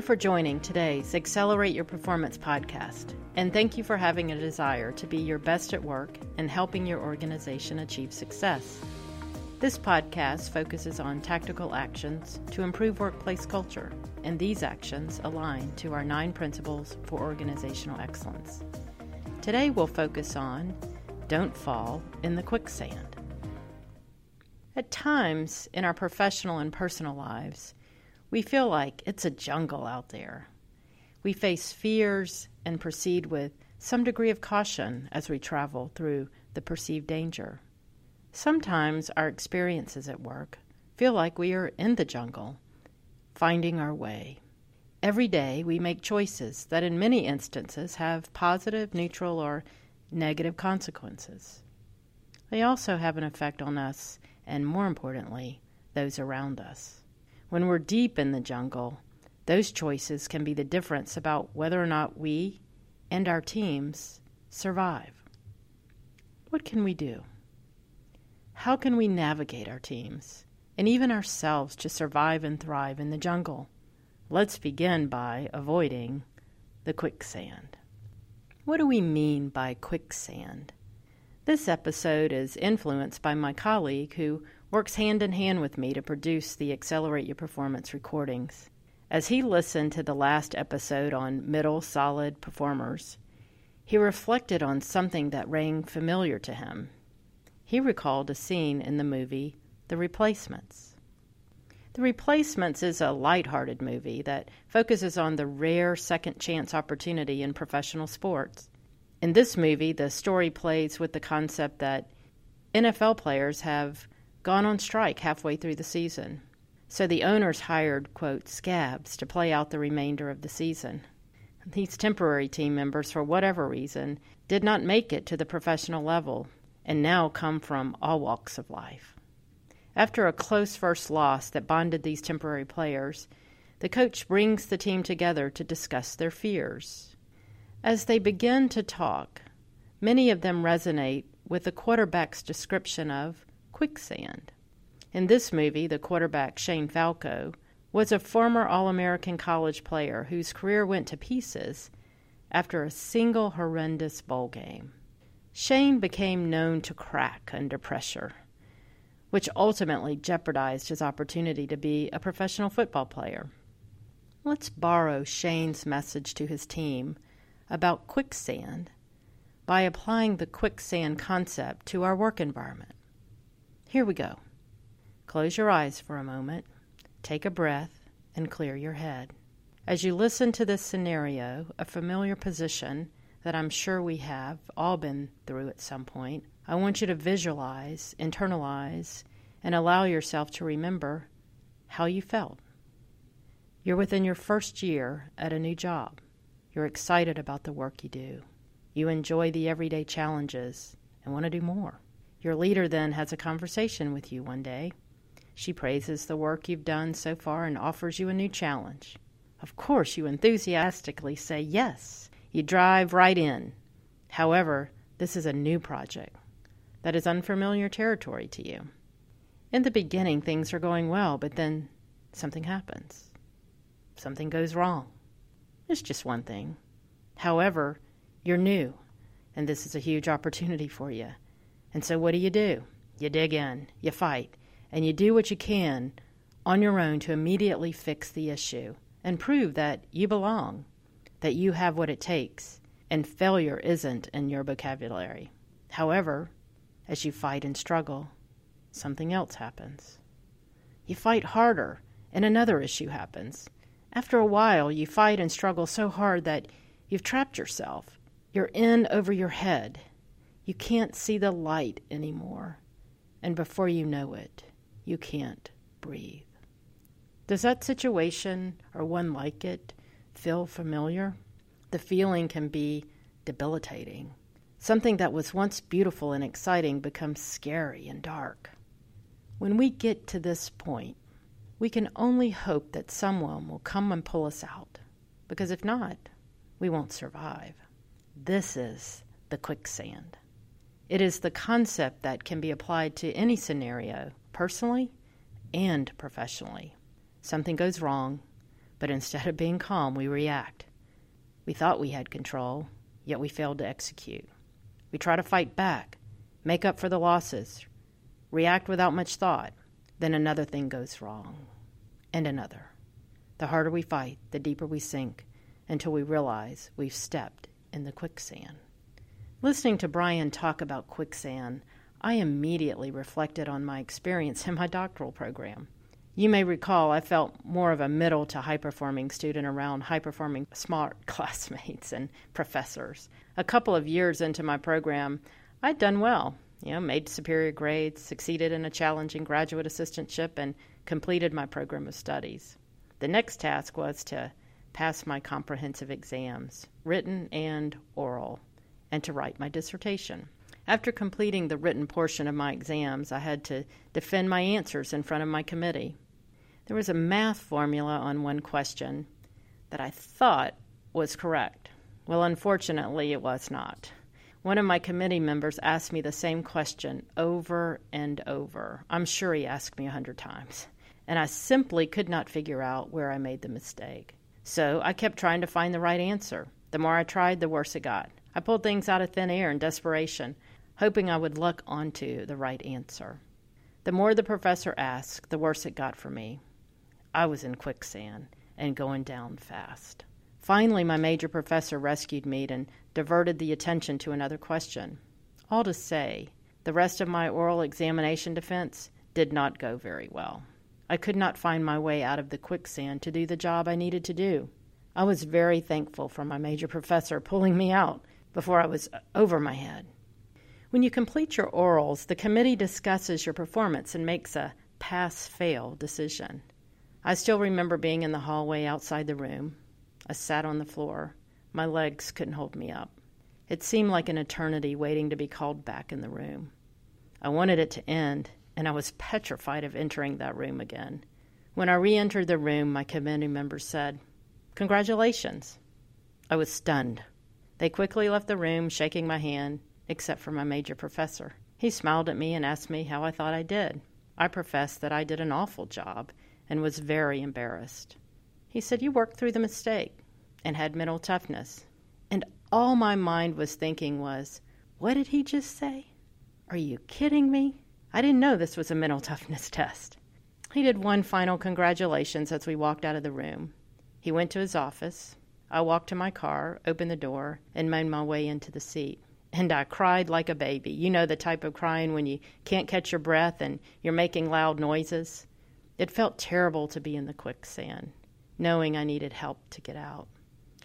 you for joining today's Accelerate Your Performance podcast, and thank you for having a desire to be your best at work and helping your organization achieve success. This podcast focuses on tactical actions to improve workplace culture, and these actions align to our nine principles for organizational excellence. Today we'll focus on don't fall in the quicksand. At times in our professional and personal lives, we feel like it's a jungle out there. We face fears and proceed with some degree of caution as we travel through the perceived danger. Sometimes our experiences at work feel like we are in the jungle, finding our way. Every day we make choices that in many instances have positive, neutral, or negative consequences. They also have an effect on us and, more importantly, those around us. When we're deep in the jungle, those choices can be the difference about whether or not we and our teams survive. What can we do? How can we navigate our teams and even ourselves to survive and thrive in the jungle? Let's begin by avoiding the quicksand. What do we mean by quicksand? This episode is influenced by my colleague who works hand in hand with me to produce the Accelerate Your Performance recordings. As he listened to the last episode on middle solid performers, he reflected on something that rang familiar to him. He recalled a scene in the movie The Replacements. The Replacements is a light-hearted movie that focuses on the rare second chance opportunity in professional sports. In this movie, the story plays with the concept that NFL players have gone on strike halfway through the season. So the owners hired, quote, scabs to play out the remainder of the season. These temporary team members, for whatever reason, did not make it to the professional level and now come from all walks of life. After a close first loss that bonded these temporary players, the coach brings the team together to discuss their fears. As they begin to talk, many of them resonate with the quarterback's description of quicksand. In this movie, the quarterback, Shane Falco, was a former All American college player whose career went to pieces after a single horrendous bowl game. Shane became known to crack under pressure, which ultimately jeopardized his opportunity to be a professional football player. Let's borrow Shane's message to his team about quicksand by applying the quicksand concept to our work environment. Here we go. Close your eyes for a moment, take a breath, and clear your head. As you listen to this scenario, a familiar position that I'm sure we have all been through at some point, I want you to visualize, internalize, and allow yourself to remember how you felt. You're within your first year at a new job. You're excited about the work you do. You enjoy the everyday challenges and want to do more. Your leader then has a conversation with you one day. She praises the work you've done so far and offers you a new challenge. Of course, you enthusiastically say yes. You drive right in. However, this is a new project that is unfamiliar territory to you. In the beginning, things are going well, but then something happens. Something goes wrong. It's just one thing. However, you're new, and this is a huge opportunity for you. And so, what do you do? You dig in, you fight, and you do what you can on your own to immediately fix the issue and prove that you belong, that you have what it takes, and failure isn't in your vocabulary. However, as you fight and struggle, something else happens. You fight harder, and another issue happens. After a while, you fight and struggle so hard that you've trapped yourself. You're in over your head, you can't see the light anymore. And before you know it, you can't breathe. Does that situation, or one like it, feel familiar? The feeling can be debilitating. Something that was once beautiful and exciting becomes scary and dark. When we get to this point, we can only hope that someone will come and pull us out, because if not, we won't survive. This is the quicksand. It is the concept that can be applied to any scenario, personally and professionally. Something goes wrong, But instead of being calm, we react. We thought we had control, yet we failed to execute. We try to fight back, make up for the losses, react without much thought. Then another thing goes wrong, and another. The harder we fight, the deeper we sink, until we realize we've stepped in the quicksand. Listening to Brian talk about quicksand, I immediately reflected on my experience in my doctoral program. You may recall I felt more of a middle to high performing student around high performing smart classmates and professors. A couple of years into my program, I'd done well, you know, made superior grades, succeeded in a challenging graduate assistantship, and completed my program of studies. The next task was to pass my comprehensive exams, written and oral, and to write my dissertation. After completing the written portion of my exams, I had to defend my answers in front of my committee. There was a math formula on one question that I thought was correct. Well, unfortunately, it was not. One of my committee members asked me the same question over and over. I'm sure he asked me a hundred times. And I simply could not figure out where I made the mistake. So I kept trying to find the right answer. The more I tried, the worse it got. I pulled things out of thin air in desperation hoping I would luck onto the right answer. The more the professor asked, the worse it got for me. I was in quicksand and going down fast. Finally, my major professor rescued me and diverted the attention to another question. All to say, the rest of my oral examination defense did not go very well. I could not find my way out of the quicksand to do the job I needed to do. I was very thankful for my major professor pulling me out before I was over my head. When you complete your orals, the committee discusses your performance and makes a pass fail decision. I still remember being in the hallway outside the room. I sat on the floor. My legs couldn't hold me up. It seemed like an eternity waiting to be called back in the room. I wanted it to end, and I was petrified of entering that room again. When I re entered the room, my committee members said, Congratulations. I was stunned. They quickly left the room, shaking my hand, except for my major professor. He smiled at me and asked me how I thought I did. I professed that I did an awful job and was very embarrassed. He said, You worked through the mistake and had mental toughness. And all my mind was thinking was, What did he just say? Are you kidding me? I didn't know this was a mental toughness test. He did one final congratulations as we walked out of the room. He went to his office. I walked to my car, opened the door, and made my way into the seat and I cried like a baby. You know the type of crying when you can't catch your breath and you're making loud noises. It felt terrible to be in the quicksand, knowing I needed help to get out.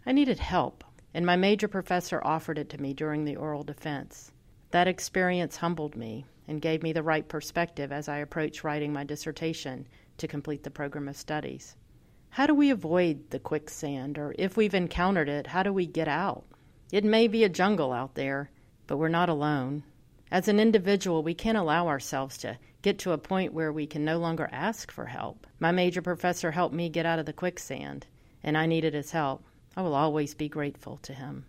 I needed help, and my major professor offered it to me during the oral defense. That experience humbled me and gave me the right perspective as I approached writing my dissertation to complete the program of studies. How do we avoid the quicksand, or if we've encountered it, how do we get out? It may be a jungle out there, but we're not alone. As an individual, we can't allow ourselves to get to a point where we can no longer ask for help. My major professor helped me get out of the quicksand, and I needed his help. I will always be grateful to him.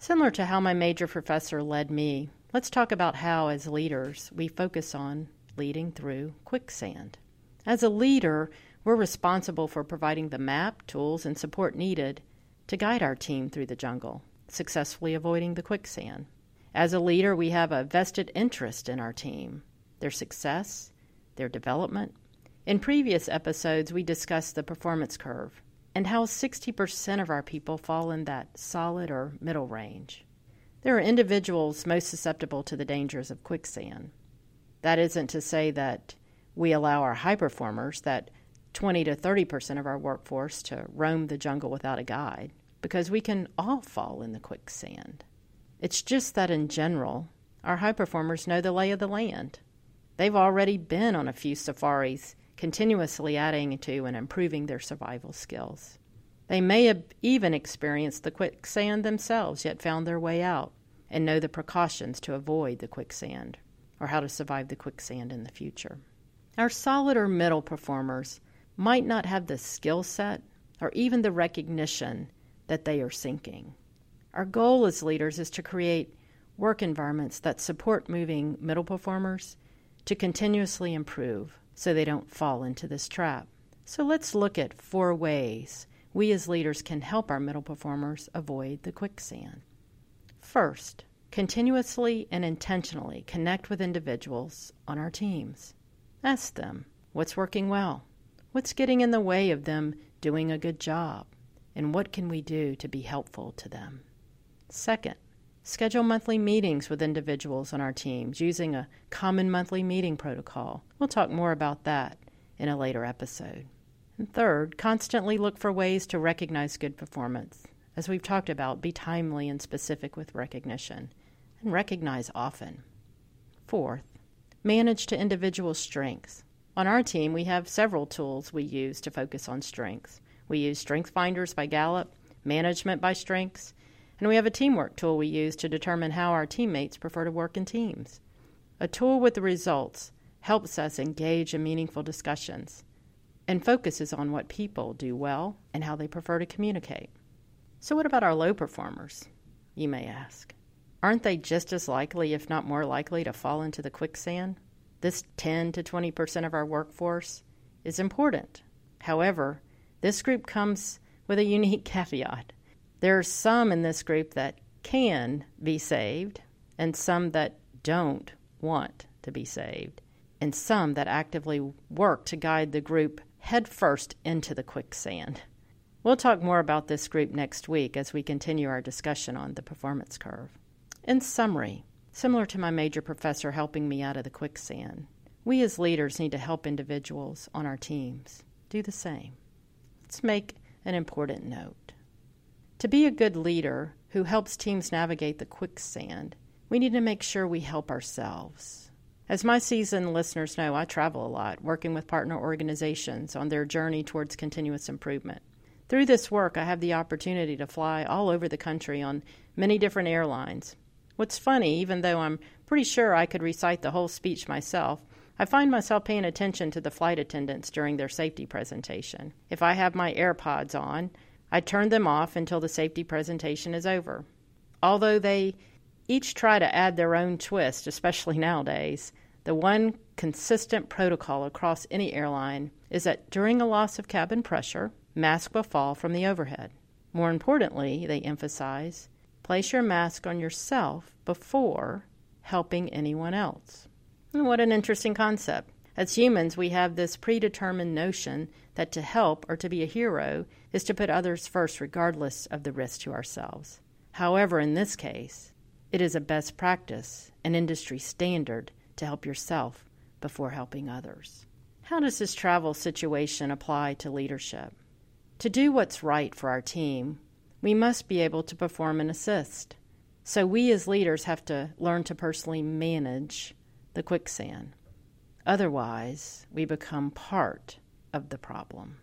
Similar to how my major professor led me, let's talk about how, as leaders, we focus on leading through quicksand. As a leader, we're responsible for providing the map, tools, and support needed to guide our team through the jungle, successfully avoiding the quicksand. As a leader, we have a vested interest in our team, their success, their development. In previous episodes, we discussed the performance curve and how 60% of our people fall in that solid or middle range. There are individuals most susceptible to the dangers of quicksand. That isn't to say that we allow our high performers, that 20 to 30% of our workforce, to roam the jungle without a guide, because we can all fall in the quicksand. It's just that in general, our high performers know the lay of the land. They've already been on a few safaris, continuously adding to and improving their survival skills. They may have even experienced the quicksand themselves, yet found their way out and know the precautions to avoid the quicksand or how to survive the quicksand in the future. Our solid or middle performers might not have the skill set or even the recognition that they are sinking. Our goal as leaders is to create work environments that support moving middle performers to continuously improve so they don't fall into this trap. So let's look at four ways we as leaders can help our middle performers avoid the quicksand. First, continuously and intentionally connect with individuals on our teams. Ask them what's working well, what's getting in the way of them doing a good job, and what can we do to be helpful to them. Second, schedule monthly meetings with individuals on our teams using a common monthly meeting protocol. We'll talk more about that in a later episode. And third, constantly look for ways to recognize good performance. As we've talked about, be timely and specific with recognition, and recognize often. Fourth, manage to individual strengths. On our team, we have several tools we use to focus on strengths. We use Strength Finders by Gallup, Management by Strengths, and we have a teamwork tool we use to determine how our teammates prefer to work in teams. A tool with the results helps us engage in meaningful discussions and focuses on what people do well and how they prefer to communicate. So, what about our low performers? You may ask. Aren't they just as likely, if not more likely, to fall into the quicksand? This 10 to 20 percent of our workforce is important. However, this group comes with a unique caveat. There are some in this group that can be saved, and some that don't want to be saved, and some that actively work to guide the group headfirst into the quicksand. We'll talk more about this group next week as we continue our discussion on the performance curve. In summary, similar to my major professor helping me out of the quicksand, we as leaders need to help individuals on our teams do the same. Let's make an important note. To be a good leader who helps teams navigate the quicksand, we need to make sure we help ourselves. As my seasoned listeners know, I travel a lot, working with partner organizations on their journey towards continuous improvement. Through this work, I have the opportunity to fly all over the country on many different airlines. What's funny, even though I'm pretty sure I could recite the whole speech myself, I find myself paying attention to the flight attendants during their safety presentation. If I have my AirPods on, I turn them off until the safety presentation is over. Although they each try to add their own twist, especially nowadays. The one consistent protocol across any airline is that during a loss of cabin pressure, mask will fall from the overhead. More importantly, they emphasize, place your mask on yourself before helping anyone else. And what an interesting concept. As humans, we have this predetermined notion that to help or to be a hero is to put others first, regardless of the risk to ourselves. However, in this case, it is a best practice, an industry standard, to help yourself before helping others. How does this travel situation apply to leadership? To do what's right for our team, we must be able to perform and assist. So we as leaders have to learn to personally manage the quicksand. Otherwise, we become part of the problem.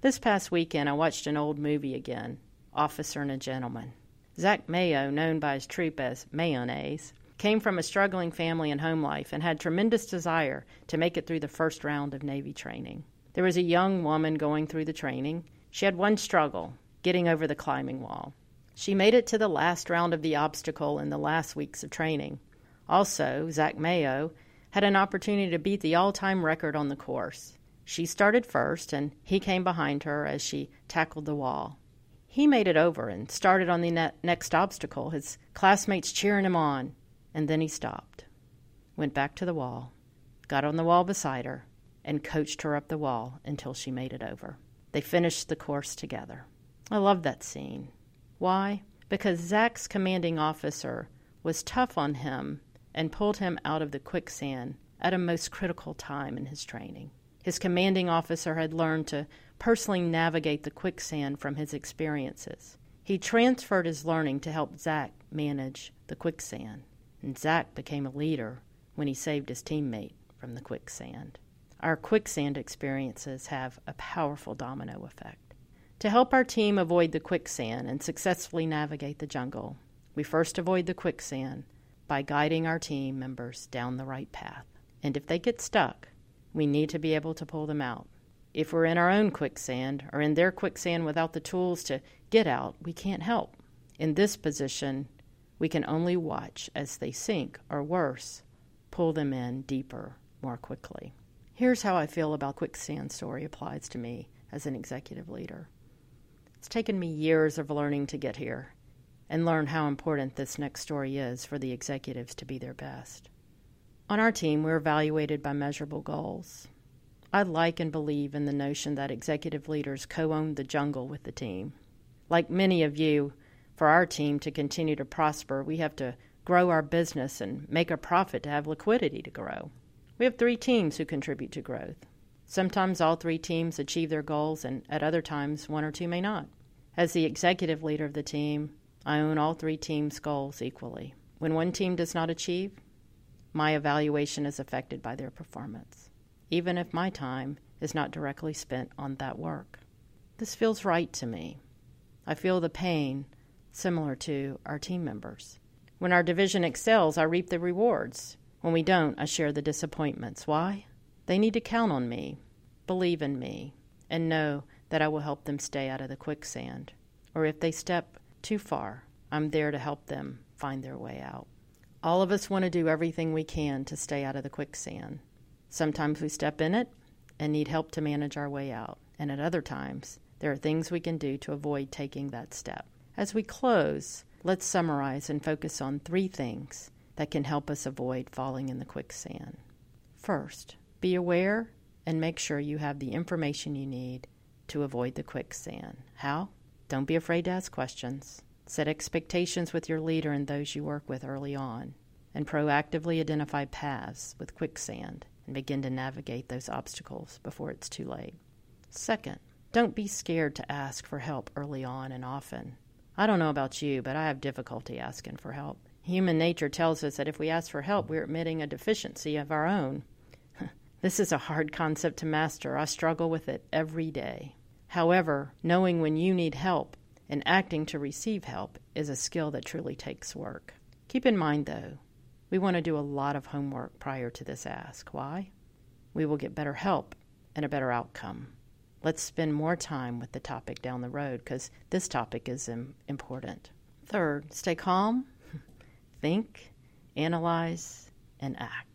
This past weekend, I watched an old movie again, Officer and a Gentleman. Zach Mayo, known by his troupe as Mayonnaise, came from a struggling family and home life and had tremendous desire to make it through the first round of Navy training. There was a young woman going through the training. She had one struggle getting over the climbing wall. She made it to the last round of the obstacle in the last weeks of training. Also, Zach Mayo had an opportunity to beat the all time record on the course. She started first, and he came behind her as she tackled the wall. He made it over and started on the ne- next obstacle, his classmates cheering him on, and then he stopped, went back to the wall, got on the wall beside her, and coached her up the wall until she made it over. They finished the course together. I love that scene. Why? Because Zach's commanding officer was tough on him and pulled him out of the quicksand at a most critical time in his training. His commanding officer had learned to personally navigate the quicksand from his experiences. He transferred his learning to help Zach manage the quicksand, and Zach became a leader when he saved his teammate from the quicksand. Our quicksand experiences have a powerful domino effect. To help our team avoid the quicksand and successfully navigate the jungle, we first avoid the quicksand by guiding our team members down the right path. And if they get stuck, we need to be able to pull them out if we're in our own quicksand or in their quicksand without the tools to get out, we can't help. In this position, we can only watch as they sink, or worse, pull them in deeper more quickly. Here's how I feel about quicksand story applies to me as an executive leader. It's taken me years of learning to get here and learn how important this next story is for the executives to be their best. On our team, we're evaluated by measurable goals. I like and believe in the notion that executive leaders co own the jungle with the team. Like many of you, for our team to continue to prosper, we have to grow our business and make a profit to have liquidity to grow. We have three teams who contribute to growth. Sometimes all three teams achieve their goals, and at other times, one or two may not. As the executive leader of the team, I own all three teams' goals equally. When one team does not achieve, my evaluation is affected by their performance, even if my time is not directly spent on that work. This feels right to me. I feel the pain similar to our team members. When our division excels, I reap the rewards. When we don't, I share the disappointments. Why? They need to count on me, believe in me, and know that I will help them stay out of the quicksand. Or if they step too far, I'm there to help them find their way out. All of us want to do everything we can to stay out of the quicksand. Sometimes we step in it and need help to manage our way out, and at other times, there are things we can do to avoid taking that step. As we close, let's summarize and focus on three things that can help us avoid falling in the quicksand. First, be aware and make sure you have the information you need to avoid the quicksand. How? Don't be afraid to ask questions. Set expectations with your leader and those you work with early on, and proactively identify paths with quicksand and begin to navigate those obstacles before it's too late. Second, don't be scared to ask for help early on and often. I don't know about you, but I have difficulty asking for help. Human nature tells us that if we ask for help, we're admitting a deficiency of our own. This is a hard concept to master. I struggle with it every day. However, knowing when you need help and acting to receive help is a skill that truly takes work. Keep in mind, though, we want to do a lot of homework prior to this ask. Why? We will get better help and a better outcome. Let's spend more time with the topic down the road because this topic is important. Third, stay calm, think, analyze, and act.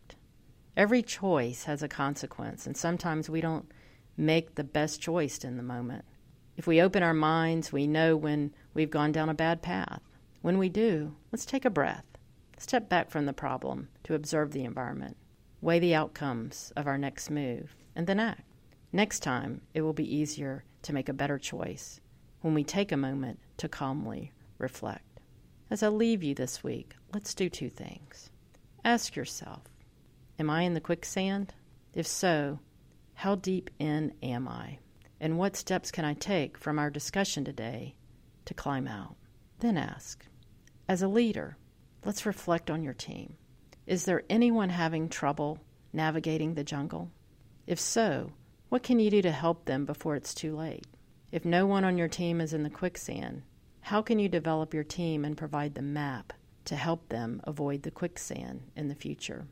Every choice has a consequence, and sometimes we don't make the best choice in the moment. If we open our minds, we know when we've gone down a bad path. When we do, let's take a breath, step back from the problem to observe the environment, weigh the outcomes of our next move, and then act. Next time, it will be easier to make a better choice when we take a moment to calmly reflect. As I leave you this week, let's do two things. Ask yourself Am I in the quicksand? If so, how deep in am I? And what steps can I take from our discussion today to climb out? Then ask, as a leader, let's reflect on your team. Is there anyone having trouble navigating the jungle? If so, what can you do to help them before it's too late? If no one on your team is in the quicksand, how can you develop your team and provide the map to help them avoid the quicksand in the future?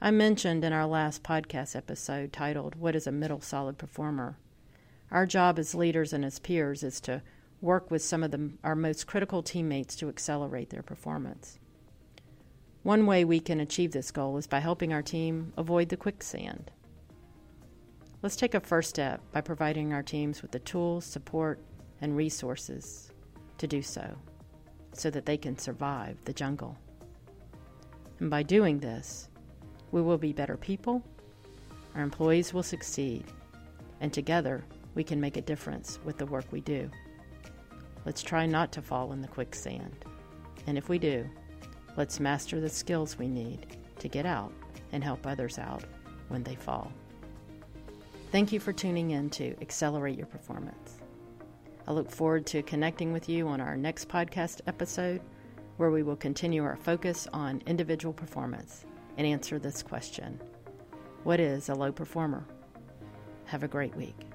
I mentioned in our last podcast episode titled, What is a Middle Solid Performer? Our job as leaders and as peers is to work with some of the, our most critical teammates to accelerate their performance. One way we can achieve this goal is by helping our team avoid the quicksand. Let's take a first step by providing our teams with the tools, support, and resources to do so, so that they can survive the jungle. And by doing this, we will be better people, our employees will succeed, and together we can make a difference with the work we do. Let's try not to fall in the quicksand. And if we do, let's master the skills we need to get out and help others out when they fall. Thank you for tuning in to Accelerate Your Performance. I look forward to connecting with you on our next podcast episode, where we will continue our focus on individual performance and answer this question What is a low performer? Have a great week.